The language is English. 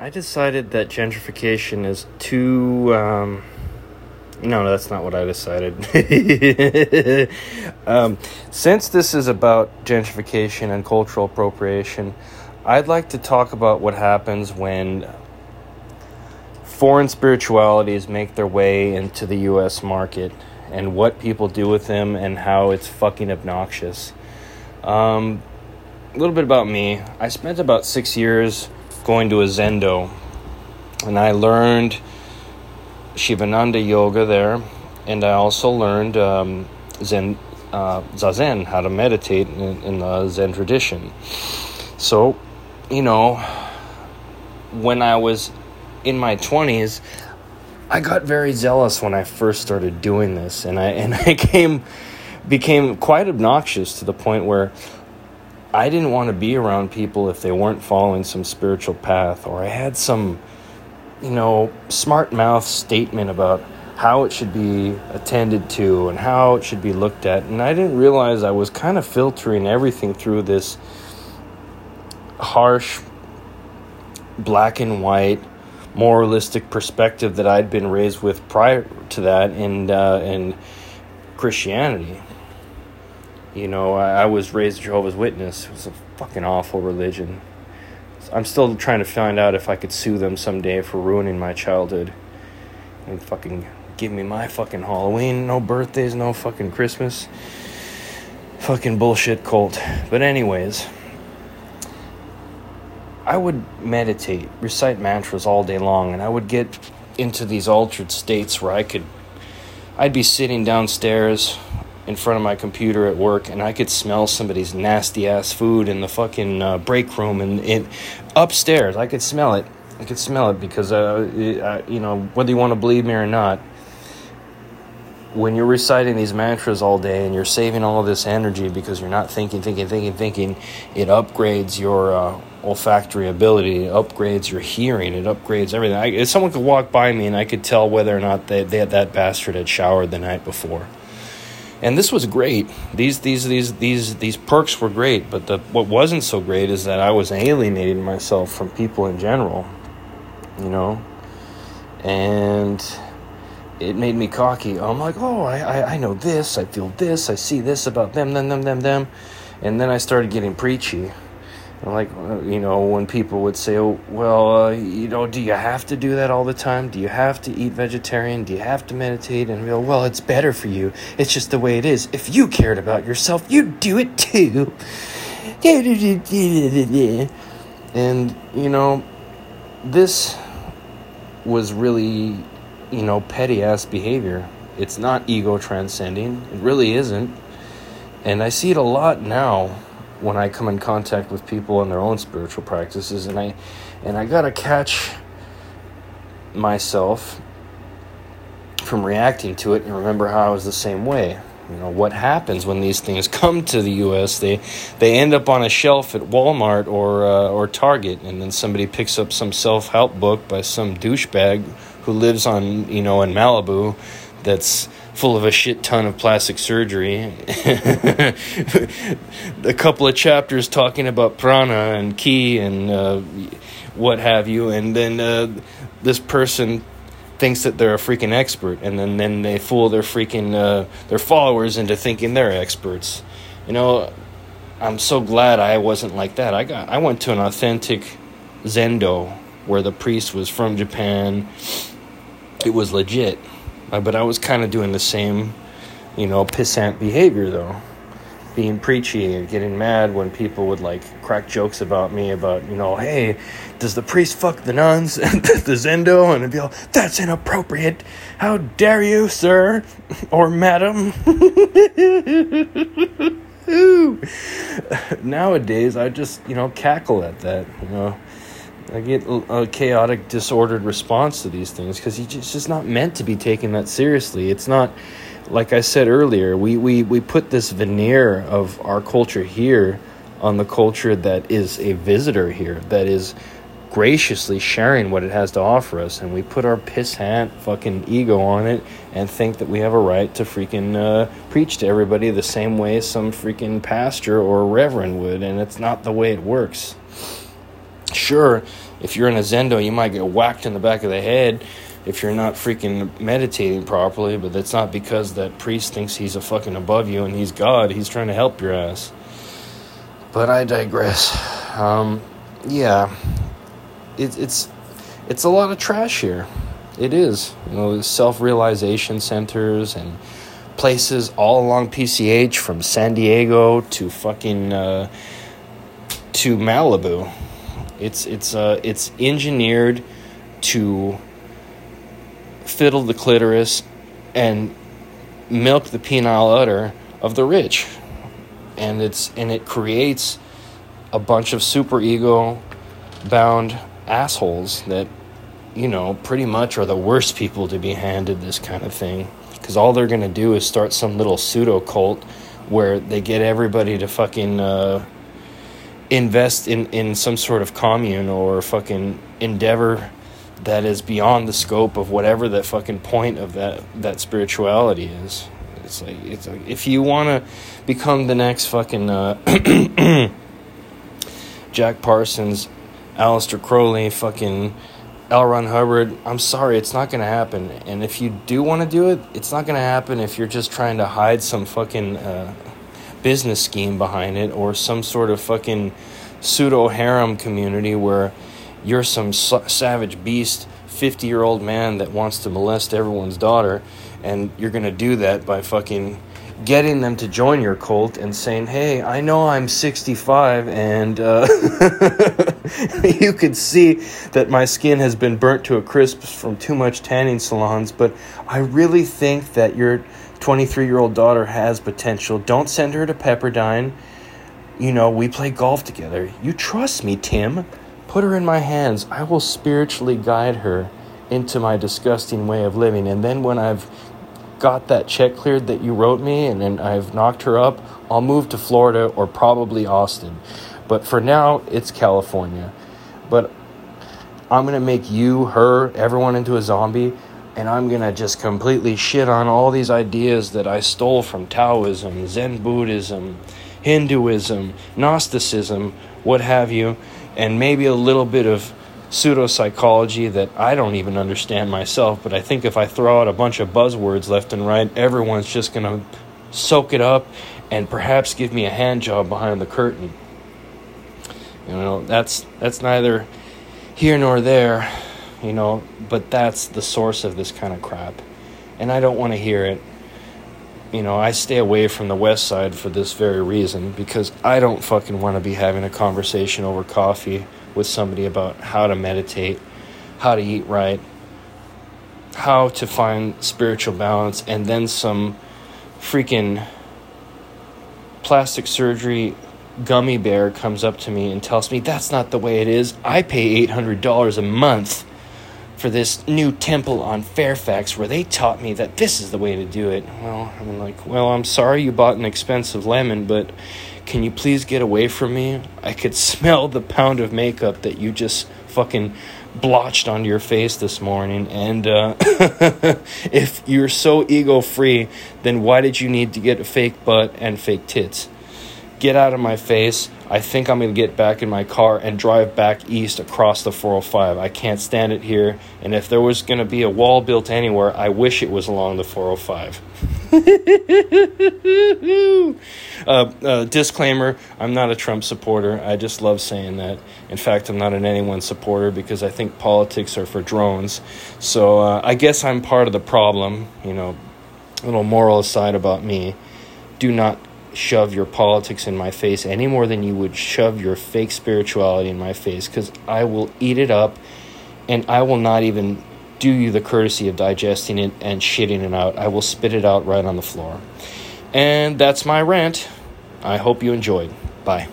I decided that gentrification is too. Um, no, that's not what I decided. um, since this is about gentrification and cultural appropriation, I'd like to talk about what happens when foreign spiritualities make their way into the US market and what people do with them and how it's fucking obnoxious. Um, a little bit about me. I spent about six years going to a Zendo and I learned Shivananda yoga there, and I also learned um, Zen uh, Zazen, how to meditate in, in the Zen tradition. So, you know, when I was in my 20s, I got very zealous when I first started doing this, and I and I came became quite obnoxious to the point where I didn't want to be around people if they weren't following some spiritual path, or I had some you know, smart mouth statement about how it should be attended to and how it should be looked at. And I didn't realize I was kind of filtering everything through this harsh, black and white, moralistic perspective that I'd been raised with prior to that in, uh, in Christianity. You know, I, I was raised Jehovah's Witness. It was a fucking awful religion. I'm still trying to find out if I could sue them someday for ruining my childhood. And fucking give me my fucking Halloween, no birthdays, no fucking Christmas. Fucking bullshit cult. But, anyways, I would meditate, recite mantras all day long, and I would get into these altered states where I could. I'd be sitting downstairs in front of my computer at work and I could smell somebody's nasty ass food in the fucking uh, break room and it upstairs. I could smell it. I could smell it because, uh, it, uh, you know, whether you want to believe me or not, when you're reciting these mantras all day and you're saving all this energy because you're not thinking, thinking, thinking, thinking, it upgrades your uh, olfactory ability, it upgrades your hearing, it upgrades everything. I, if someone could walk by me and I could tell whether or not they, they, that bastard had showered the night before and this was great. These these these these these perks were great, but the what wasn't so great is that I was alienating myself from people in general, you know, and it made me cocky. I'm like, oh, I, I, I know this, I feel this, I see this about them, them, them, them, them, and then I started getting preachy like uh, you know when people would say oh, well uh, you know do you have to do that all the time? Do you have to eat vegetarian? Do you have to meditate? And go well it's better for you. It's just the way it is. If you cared about yourself you'd do it too. And you know this was really you know petty ass behavior. It's not ego transcending. It really isn't. And i see it a lot now when I come in contact with people in their own spiritual practices and I and I got to catch myself from reacting to it and remember how I was the same way. You know, what happens when these things come to the US? They they end up on a shelf at Walmart or uh, or Target and then somebody picks up some self-help book by some douchebag who lives on, you know, in Malibu that's full of a shit ton of plastic surgery. a couple of chapters talking about prana and ki and uh, what have you, and then uh, this person thinks that they're a freaking expert, and then, then they fool their freaking uh, their followers into thinking they're experts. You know, I'm so glad I wasn't like that. I got I went to an authentic zendo where the priest was from Japan. It was legit uh, but I was kind of doing the same, you know, pissant behavior though. Being preachy and getting mad when people would like crack jokes about me about, you know, hey, does the priest fuck the nuns at the Zendo? And I'd be like, that's inappropriate. How dare you, sir or madam? Nowadays, I just, you know, cackle at that, you know. I get a chaotic, disordered response to these things because it's just not meant to be taken that seriously. It's not, like I said earlier, we, we, we put this veneer of our culture here on the culture that is a visitor here, that is graciously sharing what it has to offer us, and we put our pissant fucking ego on it and think that we have a right to freaking uh, preach to everybody the same way some freaking pastor or reverend would, and it's not the way it works Sure, if you're in a Zendo, you might get whacked in the back of the head if you're not freaking meditating properly, but that's not because that priest thinks he's a fucking above you and he's God. He's trying to help your ass. But I digress. Um, yeah, it, it's it's a lot of trash here. It is. You know, self realization centers and places all along PCH from San Diego to fucking uh, to Malibu. It's it's uh, it's engineered to fiddle the clitoris and milk the penile udder of the rich, and it's and it creates a bunch of super ego bound assholes that you know pretty much are the worst people to be handed this kind of thing. Because all they're gonna do is start some little pseudo cult where they get everybody to fucking uh, invest in, in some sort of commune or fucking endeavor that is beyond the scope of whatever the fucking point of that that spirituality is. It's like it's like if you want to become the next fucking uh, Jack Parsons, Aleister Crowley, fucking L. Ron Hubbard, I'm sorry, it's not going to happen. And if you do want to do it, it's not going to happen if you're just trying to hide some fucking uh, business scheme behind it or some sort of fucking pseudo harem community where you're some savage beast 50 year old man that wants to molest everyone's daughter and you're going to do that by fucking getting them to join your cult and saying, "Hey, I know I'm 65 and uh, you could see that my skin has been burnt to a crisp from too much tanning salons, but I really think that your 23-year-old daughter has potential. Don't send her to Pepperdine. You know, we play golf together. You trust me, Tim. Put her in my hands. I will spiritually guide her." into my disgusting way of living and then when I've got that check cleared that you wrote me and then I've knocked her up, I'll move to Florida or probably Austin. But for now, it's California. But I'm going to make you, her, everyone into a zombie. And I'm going to just completely shit on all these ideas that I stole from Taoism, Zen Buddhism, Hinduism, Gnosticism, what have you, and maybe a little bit of pseudopsychology that I don't even understand myself, but I think if I throw out a bunch of buzzwords left and right, everyone's just going to soak it up and perhaps give me a hand job behind the curtain. You know, that's that's neither here nor there, you know, but that's the source of this kind of crap. And I don't want to hear it. You know, I stay away from the west side for this very reason because I don't fucking want to be having a conversation over coffee with somebody about how to meditate, how to eat right, how to find spiritual balance, and then some freaking plastic surgery gummy bear comes up to me and tells me that's not the way it is. I pay $800 a month for this new temple on Fairfax where they taught me that this is the way to do it. Well, I'm like, well, I'm sorry you bought an expensive lemon, but can you please get away from me? I could smell the pound of makeup that you just fucking blotched onto your face this morning. And uh, if you're so ego free, then why did you need to get a fake butt and fake tits? Get out of my face. I think I'm going to get back in my car and drive back east across the 405. I can't stand it here. And if there was going to be a wall built anywhere, I wish it was along the 405. uh, uh, disclaimer I'm not a Trump supporter. I just love saying that. In fact, I'm not an anyone supporter because I think politics are for drones. So uh, I guess I'm part of the problem. You know, a little moral aside about me. Do not shove your politics in my face any more than you would shove your fake spirituality in my face because I will eat it up and I will not even do you the courtesy of digesting it and shitting it out. I will spit it out right on the floor. And that's my rant. I hope you enjoyed. Bye.